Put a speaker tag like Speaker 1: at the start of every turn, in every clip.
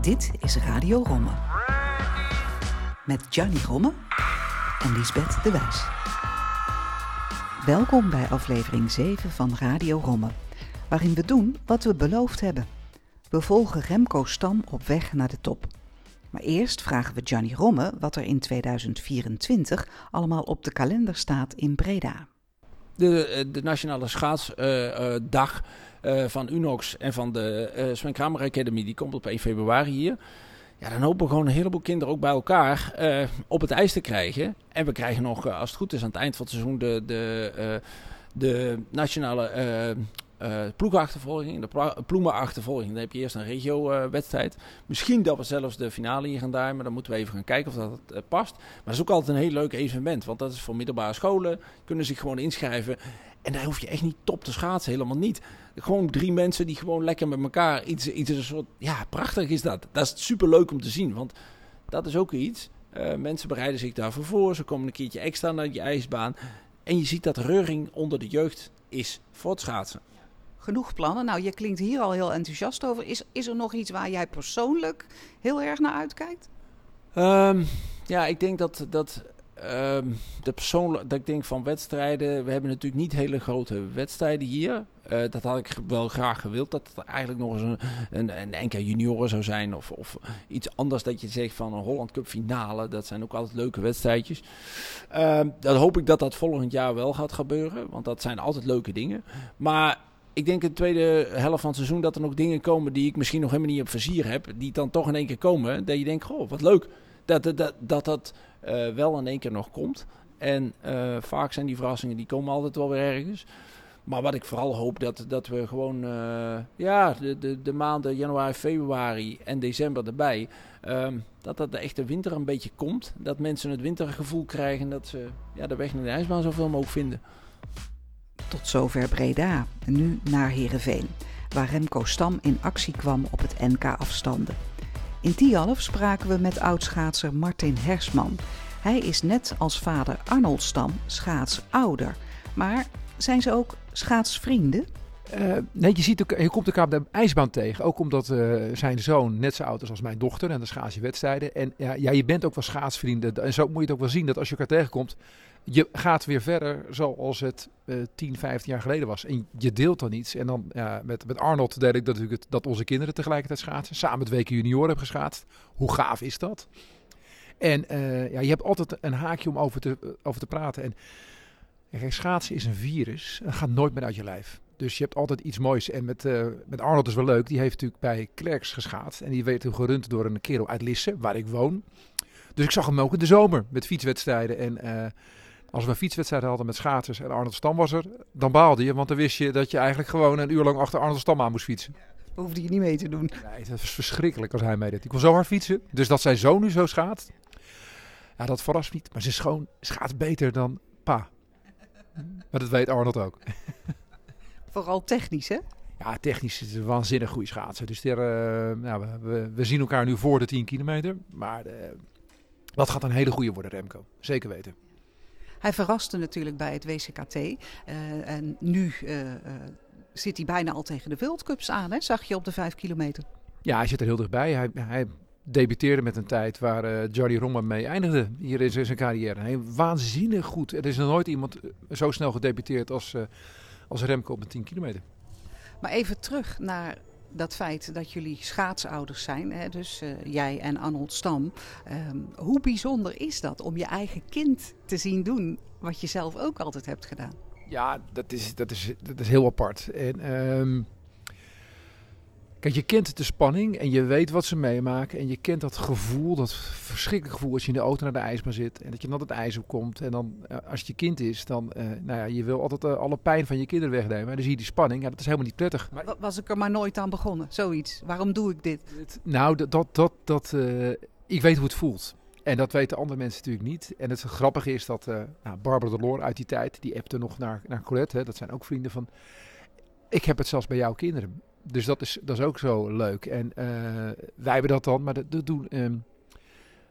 Speaker 1: Dit is Radio Romme. Met Gianni Romme en Lisbeth de Wijs. Welkom bij aflevering 7 van Radio Romme, waarin we doen wat we beloofd hebben. We volgen Remco Stam op weg naar de top. Maar eerst vragen we Gianni Romme wat er in 2024 allemaal op de kalender staat in Breda.
Speaker 2: De, eh, de Nationale Schaatsdag uh, uh, van Unox en van de Sven Kramer Academy, die komt op 1 februari hier. Ja, dan hopen we gewoon een heleboel kinderen ook bij elkaar op het ijs te krijgen. En we krijgen nog, als het goed is, aan het eind van het seizoen de, de, de nationale uh, ploegachtervolging, de ploemenachtervolging. Dan heb je eerst een regio-wedstrijd. Misschien dat we zelfs de finale hier gaan daar, maar dan moeten we even gaan kijken of dat uh, past. Maar dat is ook altijd een heel leuk evenement, want dat is voor middelbare scholen. Kunnen zich gewoon inschrijven. En daar hoef je echt niet top te schaatsen, helemaal niet. Gewoon drie mensen die gewoon lekker met elkaar iets, iets een soort... Ja, prachtig is dat. Dat is super leuk om te zien, want dat is ook iets. Uh, mensen bereiden zich daarvoor voor. Ze komen een keertje extra naar je ijsbaan. En je ziet dat reuring onder de jeugd is voor het schaatsen
Speaker 1: genoeg plannen. Nou, je klinkt hier al heel enthousiast over. Is, is er nog iets waar jij persoonlijk heel erg naar uitkijkt?
Speaker 2: Um, ja, ik denk dat, dat um, de persoonlijk, dat ik denk van wedstrijden. We hebben natuurlijk niet hele grote wedstrijden hier. Uh, dat had ik wel graag gewild. Dat het eigenlijk nog eens een, een, een enkele junioren zou zijn. Of, of iets anders dat je zegt van een Holland Cup finale. Dat zijn ook altijd leuke wedstrijdjes. Uh, dan hoop ik dat dat volgend jaar wel gaat gebeuren. Want dat zijn altijd leuke dingen. Maar ik denk in de tweede helft van het seizoen dat er nog dingen komen die ik misschien nog helemaal niet op vizier heb. Die dan toch in één keer komen. Dat je denkt, goh, wat leuk. Dat dat, dat, dat, dat uh, wel in één keer nog komt. En uh, vaak zijn die verrassingen, die komen altijd wel weer ergens. Maar wat ik vooral hoop, dat, dat we gewoon uh, ja, de, de, de maanden januari, februari en december erbij... Um, dat dat de echte winter een beetje komt. Dat mensen het wintergevoel krijgen. Dat ze ja, de weg naar de ijsbaan zoveel mogelijk vinden.
Speaker 1: Tot zover Breda. Nu naar Heerenveen, waar Remco Stam in actie kwam op het NK afstanden. In Tialf spraken we met oudschaatser Martin Hersman. Hij is net als vader Arnold Stam schaatsouder. Maar zijn ze ook schaatsvrienden?
Speaker 3: Uh, nee, je, ziet, je komt elkaar op de ijsbaan tegen. Ook omdat uh, zijn zoon net zo oud is als mijn dochter. En dan schaats je wedstrijden. En ja, ja, je bent ook wel schaatsvrienden. En zo moet je het ook wel zien dat als je elkaar tegenkomt je gaat weer verder zoals het uh, 10, 15 jaar geleden was. En je deelt dan iets. En dan met, met Arnold deel ik dat, natuurlijk dat onze kinderen tegelijkertijd schaatsen. Samen met Weken Junioren hebben geschaatst. Hoe gaaf is dat? En uh, ja, je hebt altijd een haakje om over te, over te praten. En schaatsen is een virus. Dat gaat nooit meer uit je lijf. Dus je hebt altijd iets moois. En met, uh, met Arnold is wel leuk. Die heeft natuurlijk bij Klerks geschaatst. En die werd toen gerund door een kerel uit Lisse, waar ik woon. Dus ik zag hem ook in de zomer met fietswedstrijden. En als we een fietswedstrijd hadden met schaters en Arnold Stam was er, dan baalde je. Want dan wist je dat je eigenlijk gewoon een uur lang achter Arnold Stam aan moest fietsen.
Speaker 1: Dat hoefde je niet mee te doen.
Speaker 3: Nee, dat was verschrikkelijk als hij meedeed. Ik kon zo hard fietsen. Dus dat zijn zoon nu zo schaat, ja, dat verrast niet. Maar ze is gewoon schaats beter dan pa. Maar dat weet Arnold ook.
Speaker 1: Vooral technisch, hè?
Speaker 3: Ja, technisch is het een waanzinnig goede schaatsen. Dus der, uh, nou, we, we, zien elkaar nu voor de 10 kilometer. Maar uh, dat gaat een hele goede worden, Remco. Zeker weten.
Speaker 1: Hij verraste natuurlijk bij het WCKT. Uh, en nu uh, uh, zit hij bijna al tegen de World Cups aan, hè? zag je op de vijf kilometer.
Speaker 3: Ja, hij zit er heel dichtbij. Hij, hij debuteerde met een tijd waar uh, Johnny Rommer mee eindigde hier in zijn carrière. Hij, waanzinnig goed. Er is nog nooit iemand zo snel gedebuteerd als, uh, als Remco op de 10 kilometer.
Speaker 1: Maar even terug naar dat feit dat jullie schaatsouders zijn, hè, dus uh, jij en Arnold Stam. Um, hoe bijzonder is dat om je eigen kind te zien doen wat je zelf ook altijd hebt gedaan?
Speaker 3: Ja, dat is, dat is, dat is heel apart. En, um, Kijk, je kent de spanning en je weet wat ze meemaken. En je kent dat gevoel, dat verschrikkelijke gevoel als je in de auto naar de ijsbaan zit. En dat je dan het ijs op komt. En dan, uh, als je kind is, dan, uh, nou ja, je wil altijd uh, alle pijn van je kinderen wegnemen. En dan zie je die spanning. Ja, dat is helemaal niet prettig.
Speaker 1: Maar, Was ik er maar nooit aan begonnen, zoiets. Waarom doe ik dit?
Speaker 3: Nou, dat, dat, dat, dat ik weet hoe het voelt. En dat weten andere mensen natuurlijk niet. En het grappige is dat nou, Barbara de Loor uit die tijd, die appte nog naar, naar Colette. Hè, dat zijn ook vrienden van... Ik heb het zelfs bij jouw kinderen dus dat is, dat is ook zo leuk. En uh, wij hebben dat dan, maar dat, dat, doen, um,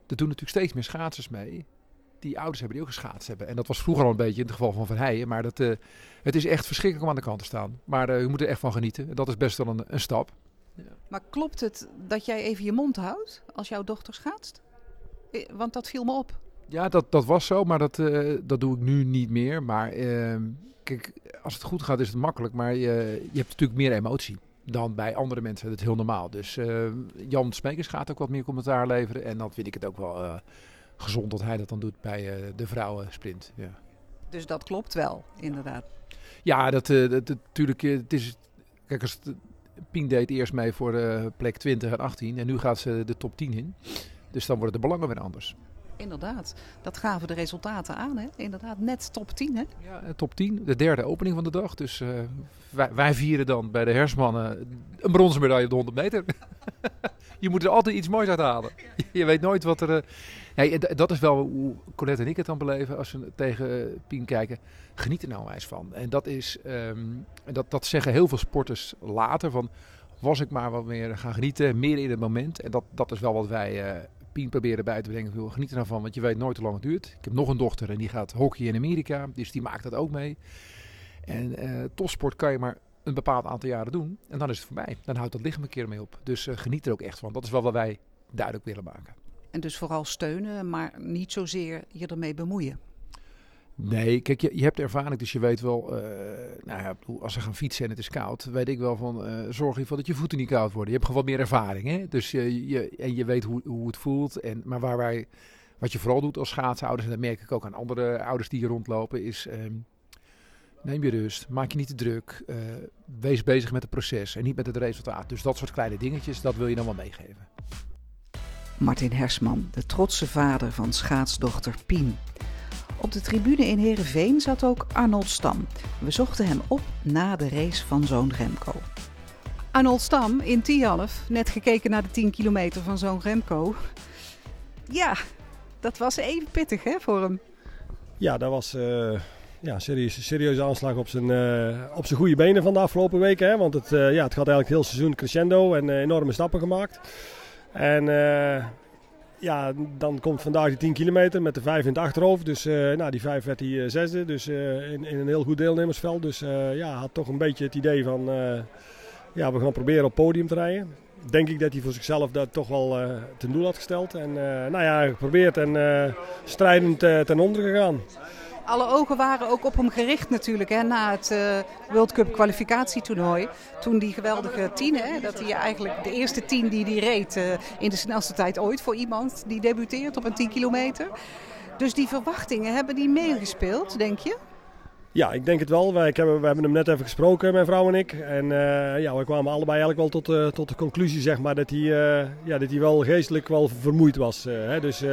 Speaker 3: dat doen natuurlijk steeds meer schaatsers mee. Die ouders hebben die ook geschaatst hebben. En dat was vroeger al een beetje in het geval van Van Heijen. Maar dat, uh, het is echt verschrikkelijk om aan de kant te staan. Maar uh, je moet er echt van genieten. Dat is best wel een, een stap.
Speaker 1: Maar klopt het dat jij even je mond houdt als jouw dochter schaatst? Eh, Want dat viel me op.
Speaker 3: Ja, dat, dat was zo, maar dat, eh, dat doe ik nu niet meer. Maar ehm, kijk, als het goed gaat is het makkelijk, maar je, je hebt natuurlijk meer emotie dan bij andere mensen. Dat is heel normaal. Dus eh, Jan Smekers gaat ook wat meer commentaar leveren. En dan vind ik het ook wel eh, gezond dat hij dat dan doet bij eh, de vrouwensprint. Ja,
Speaker 1: Dus dat klopt wel, inderdaad.
Speaker 3: ja dat, dat, natuurlijk, het is... Kijk, als het, Pien deed eerst mee voor plek 20 en 18 en nu gaat ze de top 10 in. Dus dan worden de belangen weer anders.
Speaker 1: Inderdaad. Dat gaven de resultaten aan, hè? Inderdaad, net top 10, hè?
Speaker 3: Ja, top 10, de derde opening van de dag. Dus eh, wij, vieren dan bij de Hersmannen een bronzen medaille op de 100 meter. je moet er altijd iets moois uit halen. Je weet nooit wat er... eh, dat is wel hoe Colette en ik het dan beleven als we tegen eh, Pien kijken. Geniet er nou eens van. En dat is... ehm, dat, dat zeggen heel veel sporters later. Van, was ik maar wat meer gaan genieten, meer in het moment. En dat, dat is wel wat wij... Proberen bij te brengen. Wil geniet er nou van, want je weet nooit hoe lang het duurt. Ik heb nog een dochter en die gaat hockey in Amerika. Dus die maakt dat ook mee. En eh topsport kan je maar een bepaald aantal jaren doen. En dan is het voorbij. Dan houdt dat lichaam een keer mee op. Dus eh, geniet er ook echt van. Dat is wel wat wij duidelijk willen maken.
Speaker 1: En dus vooral steunen, maar niet zozeer je ermee bemoeien.
Speaker 3: Nee, kijk, je, je hebt ervaring, dus je weet wel, eh, nou ja, als ze gaan fietsen en het is koud, weet ik wel van, eh, zorg ervoor dat je voeten niet koud worden. Je hebt gewoon wat meer ervaring, hè? Dus je, je, en je weet hoe, hoe het voelt. En, maar waar wij, wat je vooral doet als schaatsouders, en dat merk ik ook aan andere ouders die hier rondlopen, is ehm, neem je rust, maak je niet te druk, eh, wees bezig met het proces en niet met het resultaat. Dus dat soort kleine dingetjes, dat wil je dan wel meegeven.
Speaker 1: Martin Hersman, de trotse vader van schaatsdochter Pien. Op de tribune in Heerenveen zat ook Arnold Stam. We zochten hem op na de race van zoon Remco. Arnold Stam in Tialf, net gekeken naar de 10 kilometer van zoon Remco. Ja, dat was even pittig hè, voor hem.
Speaker 4: Ja, dat was eh ja, een serieuze, serieuze aanslag op zijn, eh, op zijn goede benen van de afgelopen weken. Hè? Want het, eh, ja, het gaat eigenlijk het hele seizoen crescendo en enorme stappen gemaakt. En eh, ja, dan komt vandaag die 10 kilometer met de 5 in het achterhoofd. Dus eh, nou, die 5 werd die eh, zesde. Dus eh, in, een heel goed deelnemersveld. Dus ja, had toch een beetje het idee van... ja, we gaan proberen op podium te rijden. Denk ik dat hij voor zichzelf dat toch wel ten doel had gesteld. En nou ja, geprobeerd en strijdend ten onder gegaan.
Speaker 1: Alle ogen waren ook op hem gericht natuurlijk hè, na het eh, World Cup kwalificatietoernooi. Toen die geweldige tien, hè, dat hij eigenlijk de eerste tien die hij reed eh, in de snelste tijd ooit voor iemand die debuteert op een 10 kilometer. Dus die verwachtingen hebben die meegespeeld, denk je?
Speaker 4: Ja, ik denk het wel. Wij, ik heb, we hebben hem net even gesproken, mijn vrouw en ik. En eh, ja, we kwamen allebei eigenlijk wel tot, tot de conclusie zeg maar, dat, hij, ja, dat hij wel geestelijk wel vermoeid was. hè. Dus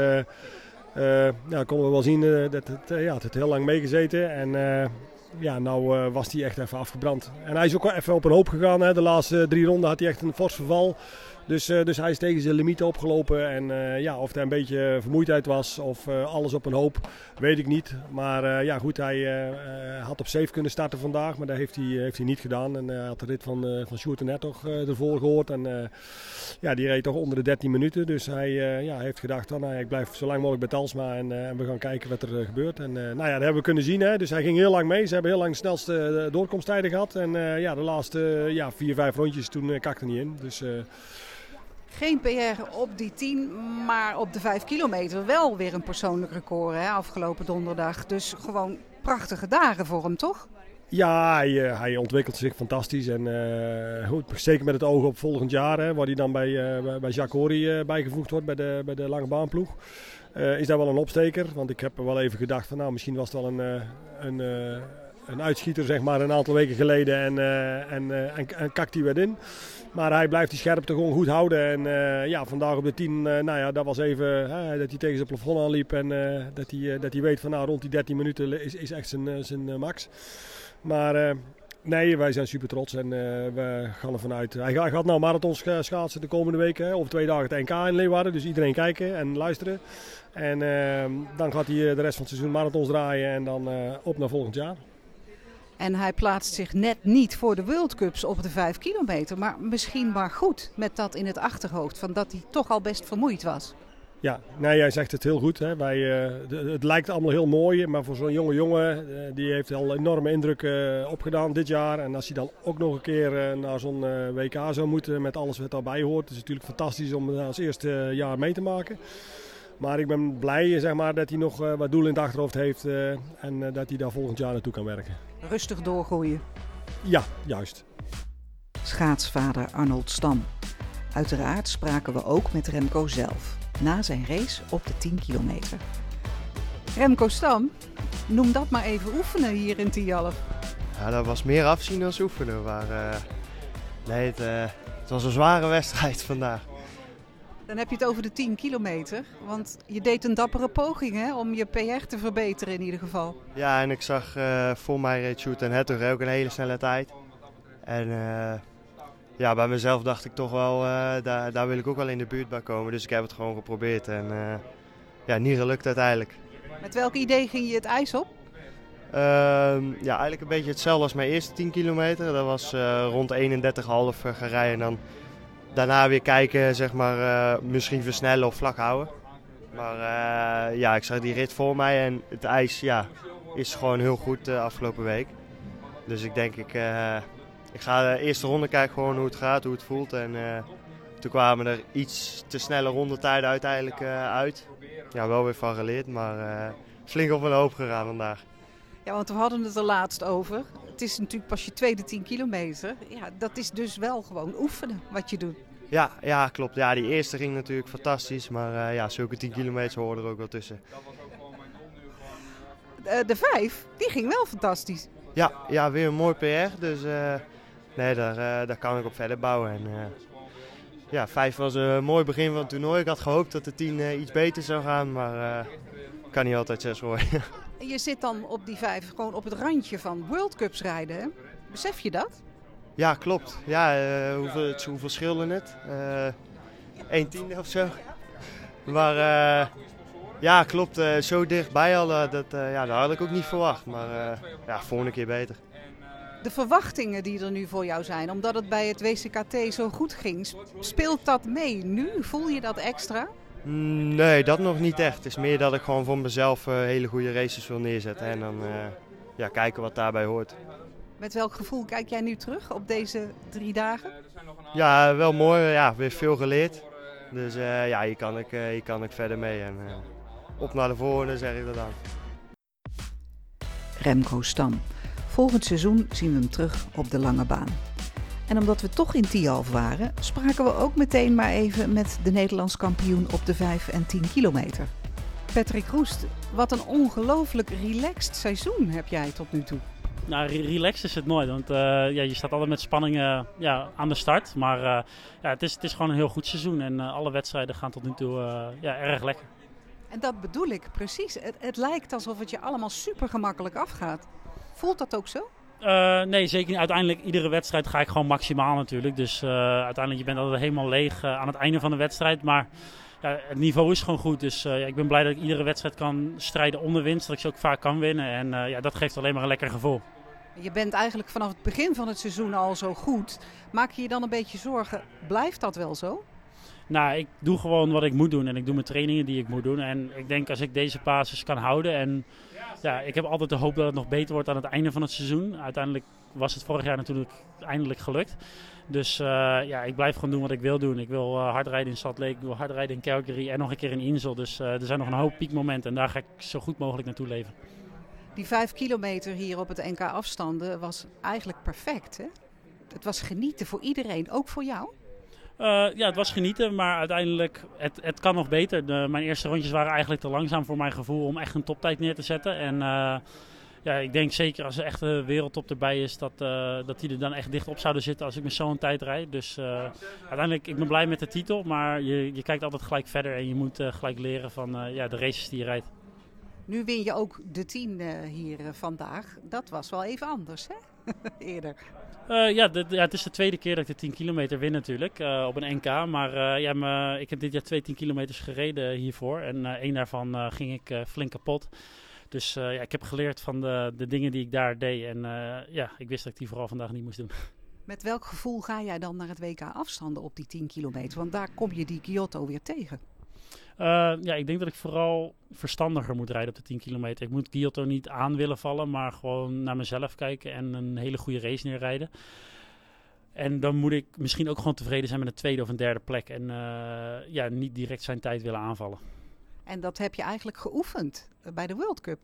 Speaker 4: ja, konden we wel zien eh, dat het, eh, ja, het heel lang meegezeten. En eh, ja, nou eh, was hij echt even afgebrand. En hij is ook wel even op een hoop gegaan. Hè. De laatste drie ronden had hij echt een fors verval. Dus, eh, dus hij is tegen zijn limieten opgelopen. En eh, ja, of er een beetje vermoeidheid was of eh, alles op een hoop, weet ik niet. Maar eh, ja, goed, hij eh, eh, had op safe kunnen starten vandaag, maar dat heeft hij, heeft hij niet gedaan. En hij had de rit van, eh van Sjoerd net toch eh, ervoor gehoord. En eh, ja, die reed toch onder de 13 minuten. Dus hij eh, ja, heeft gedacht, van, nou, ik blijf zo lang mogelijk bij Talsma en, eh, we gaan kijken wat er eh, gebeurt. En eh, nou ja, dat hebben we kunnen zien. Hè. Dus hij ging heel lang mee. Ze hebben heel lang de snelste eh, doorkomsttijden gehad. En eh, ja, de laatste eh, ja, vier, vijf rondjes toen kakte niet in. Dus... eh,
Speaker 1: Geen PR op die 10, maar op de 5 kilometer wel weer een persoonlijk record hè, afgelopen donderdag. Dus gewoon prachtige dagen voor hem, toch?
Speaker 4: Ja, hij, eh, hij ontwikkelt zich fantastisch. En eh, goed, zeker met het oog op volgend jaar, hè, waar hij dan bij, eh, bij- Jacques Horry bijgevoegd wordt bij de, bij de lange baanploeg. is dat wel een opsteker. Want ik heb wel even gedacht van nou, misschien was het wel een, een, een uitschieter zeg maar, een aantal weken geleden. En, eh, en, eh, en, en kakt hij weer in. Maar hij blijft die scherpte gewoon goed houden. En eh, ja, vandaag op de 10, eh, nou ja, dat was even dat hij tegen zijn plafond aanliep. En dat, hij, dat hij weet van nou, rond die 13 minuten is, is echt zijn, zijn max. Maar nee, wij zijn super trots en we gaan ervan uit. Hij, ga- hij gaat nou marathons scha- schaatsen de komende weken. Over twee dagen het NK in Leeuwarden. Dus iedereen kijken en luisteren. En eh, dan gaat hij de rest van het seizoen marathons draaien en dan op naar volgend jaar.
Speaker 1: En hij plaatst zich net niet voor de World Cups op de 5 kilometer. Maar misschien maar goed met dat in het achterhoofd, van dat hij toch al best vermoeid was.
Speaker 4: Ja, nee, jij zegt het heel goed. Hè. Wij, de, het lijkt allemaal heel mooi, maar voor zo'n jonge jongen, uh, die heeft al enorme indruk uh, opgedaan dit jaar. En als hij dan ook nog een keer naar zo'n WK zou moeten met alles wat daarbij hoort, is het natuurlijk fantastisch om als eerste jaar mee te maken. Maar ik ben blij zeg maar, dat hij nog wat doel in het achterhoofd heeft en dat hij daar volgend jaar naartoe kan werken.
Speaker 1: Rustig doorgroeien.
Speaker 4: Ja, juist.
Speaker 1: Schaatsvader Arnold Stam. Uiteraard spraken we ook met Remco zelf na zijn race op de 10 kilometer. Remco Stam, noem dat maar even oefenen hier in Tialf.
Speaker 5: Ja, dat was meer afzien dan oefenen. Maar uh, nee, het, uh, het, was een zware wedstrijd vandaag.
Speaker 1: Dan heb je het over de 10 kilometer. Want je deed een dappere poging hè, om je PR te verbeteren in ieder geval.
Speaker 5: Ja, en ik zag uh, voor mij reed Shoot en Hetto ook een hele snelle tijd. En ja, bij mezelf dacht ik toch wel, uh, daar, daar wil ik ook wel in de buurt bij komen. Dus ik heb het gewoon geprobeerd en ja, niet gelukt uiteindelijk.
Speaker 1: Met welk idee ging je het ijs op?
Speaker 5: Uh, ja, eigenlijk een beetje hetzelfde als mijn eerste 10 kilometer. Dat was rond 31,5 gaan rijden en dan daarna weer kijken, zeg maar, misschien versnellen of vlak houden. Maar ja, ik zag die rit voor mij en het ijs ja, is gewoon heel goed de afgelopen week. Dus ik denk, ik, ik ga de eerste ronde kijken gewoon hoe het gaat, hoe het voelt. En toen kwamen er iets te snelle rondetijden uiteindelijk uit. Ja, wel weer van geleerd, maar flink op een hoop gegaan vandaag.
Speaker 1: Ja, want we hadden het er laatst over. Het is natuurlijk pas je tweede 10 kilometer. Ja, dat is dus wel gewoon oefenen wat je doet.
Speaker 5: Ja, ja klopt. Ja, die eerste ging natuurlijk fantastisch. Maar ja, zulke 10 kilometer hoorden er ook wel tussen.
Speaker 1: De, de vijf, die ging wel fantastisch.
Speaker 5: Ja, ja weer een mooi PR. Dus nee, daar, uh, daar kan ik op verder bouwen. En, ja, vijf was een mooi begin van het toernooi. Ik had gehoopt dat de tien iets beter zou gaan, maar kan niet altijd zes worden.
Speaker 1: je zit dan op die vijf gewoon op het randje van World Cups rijden. Hè? Besef je dat?
Speaker 5: Ja, klopt. Ja, hoeveel, hoeveel scheelde het? Eén tiende of zo. Maar ja, klopt. zo dichtbij al, dat, ja, dat had ik ook niet verwacht. Maar ja, volgende keer beter
Speaker 1: de verwachtingen die er nu voor jou zijn, omdat het bij het WCKT zo goed ging, speelt dat mee nu? Voel je dat extra?
Speaker 5: Mm, nee, dat nog niet echt. Het is meer dat ik gewoon voor mezelf uh, hele goede races wil neerzetten en dan uh, ja, kijken wat daarbij hoort.
Speaker 1: Met welk gevoel kijk jij nu terug op deze drie dagen?
Speaker 5: Ja, wel mooi. Ja, weer veel geleerd. Dus uh, ja, hier kan, ik, hier kan ik verder mee. En op naar de volgende zeg ik dat dan.
Speaker 1: Remco Stam. Volgend seizoen zien we hem terug op de lange baan. En omdat we toch in Tialf waren, spraken we ook meteen maar even met de Nederlands kampioen op de 5 en 10 kilometer. Patrick Roest, wat een ongelooflijk relaxed seizoen heb jij tot nu toe.
Speaker 6: Nou, relaxed is het nooit, want uh, ja, je staat altijd met spanning uh, ja, aan de start. Maar uh, ja, het, is, het is gewoon een heel goed seizoen en alle wedstrijden gaan tot nu toe ja, erg lekker.
Speaker 1: En dat bedoel ik precies. Het, het lijkt alsof het je allemaal super gemakkelijk afgaat. Voelt dat ook zo?
Speaker 6: Uh, nee, zeker niet. Uiteindelijk, iedere wedstrijd ga ik gewoon maximaal natuurlijk. Dus uh, uiteindelijk, je bent altijd helemaal leeg uh, aan het einde van de wedstrijd. Maar ja, het niveau is gewoon goed. Dus ja, ik ben blij dat ik iedere wedstrijd kan strijden onder winst. Dat ik ze ook vaak kan winnen. En ja, dat geeft alleen maar een lekker gevoel.
Speaker 1: Je bent eigenlijk vanaf het begin van het seizoen al zo goed. Maak je je dan een beetje zorgen? Blijft dat wel zo?
Speaker 6: Nou, ik doe gewoon wat ik moet doen. En ik doe mijn trainingen die ik moet doen. En ik denk als ik deze basis kan houden en ja, ik heb altijd de hoop dat het nog beter wordt aan het einde van het seizoen. Uiteindelijk was het vorig jaar natuurlijk eindelijk gelukt. Dus uh, ja, ik blijf gewoon doen wat ik wil doen. Ik wil uh, hard rijden in Salt Lake, ik wil hard rijden in Calgary en nog een keer in Insel. Dus uh, er zijn nog een hoop piekmomenten en daar ga ik zo goed mogelijk naartoe leven.
Speaker 1: Die vijf kilometer hier op het NK afstanden was eigenlijk perfect. Hè? Het was genieten voor iedereen, ook voor jou?
Speaker 6: Uh, ja, het was genieten, maar uiteindelijk, het, het kan nog beter. De, mijn eerste rondjes waren eigenlijk te langzaam voor mijn gevoel om echt een toptijd neer te zetten. En uh, ja, ik denk zeker als er echt een wereldtop erbij is, dat, uh, dat die er dan echt dicht op zouden zitten als ik met zo'n tijd rijd. Dus uiteindelijk, ik ben blij met de titel, maar je, je kijkt altijd gelijk verder en je moet gelijk leren van ja, de races die je rijdt.
Speaker 1: Nu win je ook de 10 hier vandaag. Dat was wel even anders, hè? Eerder.
Speaker 6: Uh, ja, ja, het is de tweede keer dat ik de 10 kilometer win natuurlijk uh, op een NK. Maar uh, ja, me, ik heb dit jaar twee 10 kilometers gereden hiervoor. En één daarvan ging ik flink kapot. Dus ja, ik heb geleerd van de, de dingen die ik daar deed. En ja, ik wist dat ik die vooral vandaag niet moest doen.
Speaker 1: Met welk gevoel ga jij dan naar het WK afstanden op die 10 kilometer? Want daar kom je die Kyoto weer tegen.
Speaker 6: Uh, ja, ik denk dat ik vooral verstandiger moet rijden op de 10 kilometer. Ik moet Giotto niet aan willen vallen, maar gewoon naar mezelf kijken en een hele goede race neerrijden. En dan moet ik misschien ook gewoon tevreden zijn met een tweede of een derde plek. En uh, ja, niet direct zijn tijd willen aanvallen.
Speaker 1: En dat heb je eigenlijk geoefend bij de World Cup?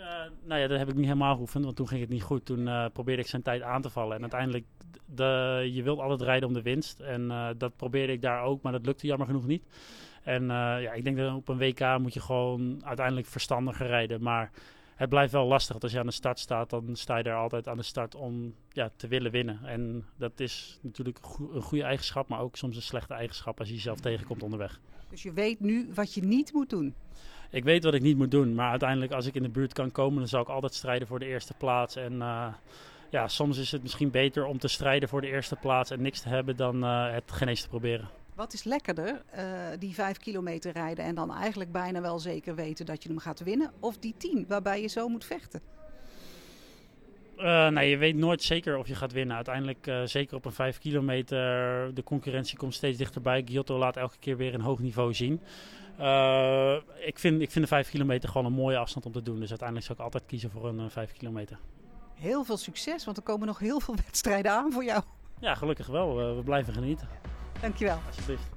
Speaker 6: Uh, nou ja, dat heb ik niet helemaal geoefend, want toen ging het niet goed. Toen uh, probeerde ik zijn tijd aan te vallen. En uiteindelijk, de, je wilt altijd rijden om de winst. En uh, dat probeerde ik daar ook, maar dat lukte jammer genoeg niet. En ja, ik denk dat op een WK moet je gewoon uiteindelijk verstandiger rijden. Maar het blijft wel lastig. Want als je aan de start staat, dan sta je daar altijd aan de start om ja, te willen winnen. En dat is natuurlijk een goede eigenschap, maar ook soms een slechte eigenschap als je jezelf tegenkomt onderweg.
Speaker 1: Dus je weet nu wat je niet moet doen?
Speaker 6: Ik weet wat ik niet moet doen, maar uiteindelijk als ik in de buurt kan komen, dan zal ik altijd strijden voor de eerste plaats. En uh, ja, soms is het misschien beter om te strijden voor de eerste plaats en niks te hebben dan uh, het geen eens te proberen.
Speaker 1: Wat is lekkerder, uh, die vijf kilometer rijden en dan eigenlijk bijna wel zeker weten dat je hem gaat winnen? Of die tien, waarbij je zo moet vechten?
Speaker 6: Uh, nee, je weet nooit zeker of je gaat winnen. Uiteindelijk, uh, zeker op een 5 kilometer, de concurrentie komt steeds dichterbij. Giotto laat elke keer weer een hoog niveau zien. Uh, ik, vind, ik vind de 5 kilometer gewoon een mooie afstand om te doen. Dus uiteindelijk zou ik altijd kiezen voor een 5 kilometer.
Speaker 1: Heel veel succes, want er komen nog heel veel wedstrijden aan voor jou.
Speaker 6: Ja, gelukkig wel. we blijven genieten.
Speaker 1: Dankjewel.
Speaker 6: Alsjeblieft.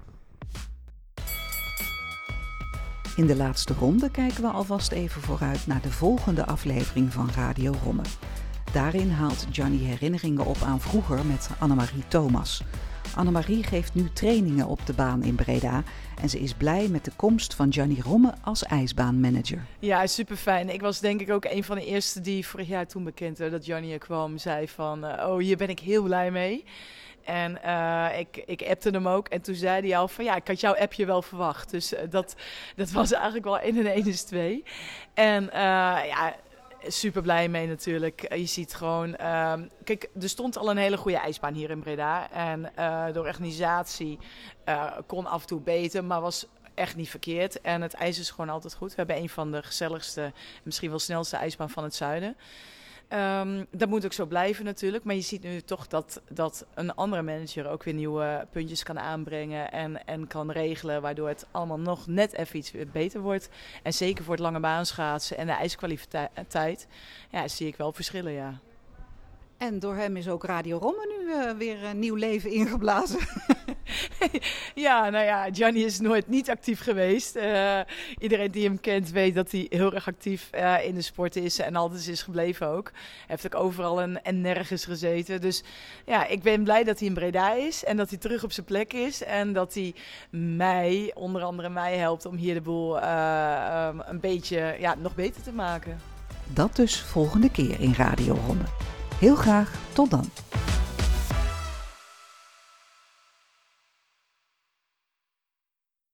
Speaker 1: In de laatste ronde kijken we alvast even vooruit naar de volgende aflevering van Radio Romme. Daarin haalt Johnny herinneringen op aan vroeger met Annemarie Thomas. Annemarie geeft nu trainingen op de baan in Breda en ze is blij met de komst van Johnny Romme als ijsbaanmanager.
Speaker 7: Ja, super fijn. Ik was denk ik ook een van de eerste die vorig jaar toen bekend werd dat Johnny er kwam, zei van, uh, oh hier ben ik heel blij mee. En uh, ik, ik appte hem ook. En toen zei hij al van ja, ik had jouw appje wel verwacht. Dus uh, dat, dat was eigenlijk wel 1 en 1 is 2. En ja, super blij mee natuurlijk. Je ziet gewoon, um, kijk, er stond al een hele goede ijsbaan hier in Breda. En de organisatie kon af en toe beter, maar was echt niet verkeerd. En het ijs is gewoon altijd goed. We hebben een van de gezelligste, misschien wel snelste ijsbaan van het zuiden. Um, dat moet ook zo blijven natuurlijk. Maar je ziet nu toch dat, dat een andere manager ook weer nieuwe puntjes kan aanbrengen en, en kan regelen. Waardoor het allemaal nog net even iets beter wordt. En zeker voor het lange baanschaatsen en de ijskwaliteit ja, zie ik wel verschillen, ja.
Speaker 1: En door hem is ook Radio Romme nu uh, weer een nieuw leven ingeblazen.
Speaker 7: ja, nou ja, Gianni is nooit niet actief geweest. Uh, iedereen die hem kent weet dat hij heel erg actief uh, in de sport is en altijd is gebleven ook. Heeft ook overal en, en nergens gezeten. Dus ja, ik ben blij dat hij in Breda is en dat hij terug op zijn plek is. En dat hij mij, onder andere mij, helpt om hier de boel um, een beetje ja, nog beter te maken.
Speaker 1: Dat dus volgende keer in Radio Romme. Heel graag tot dan.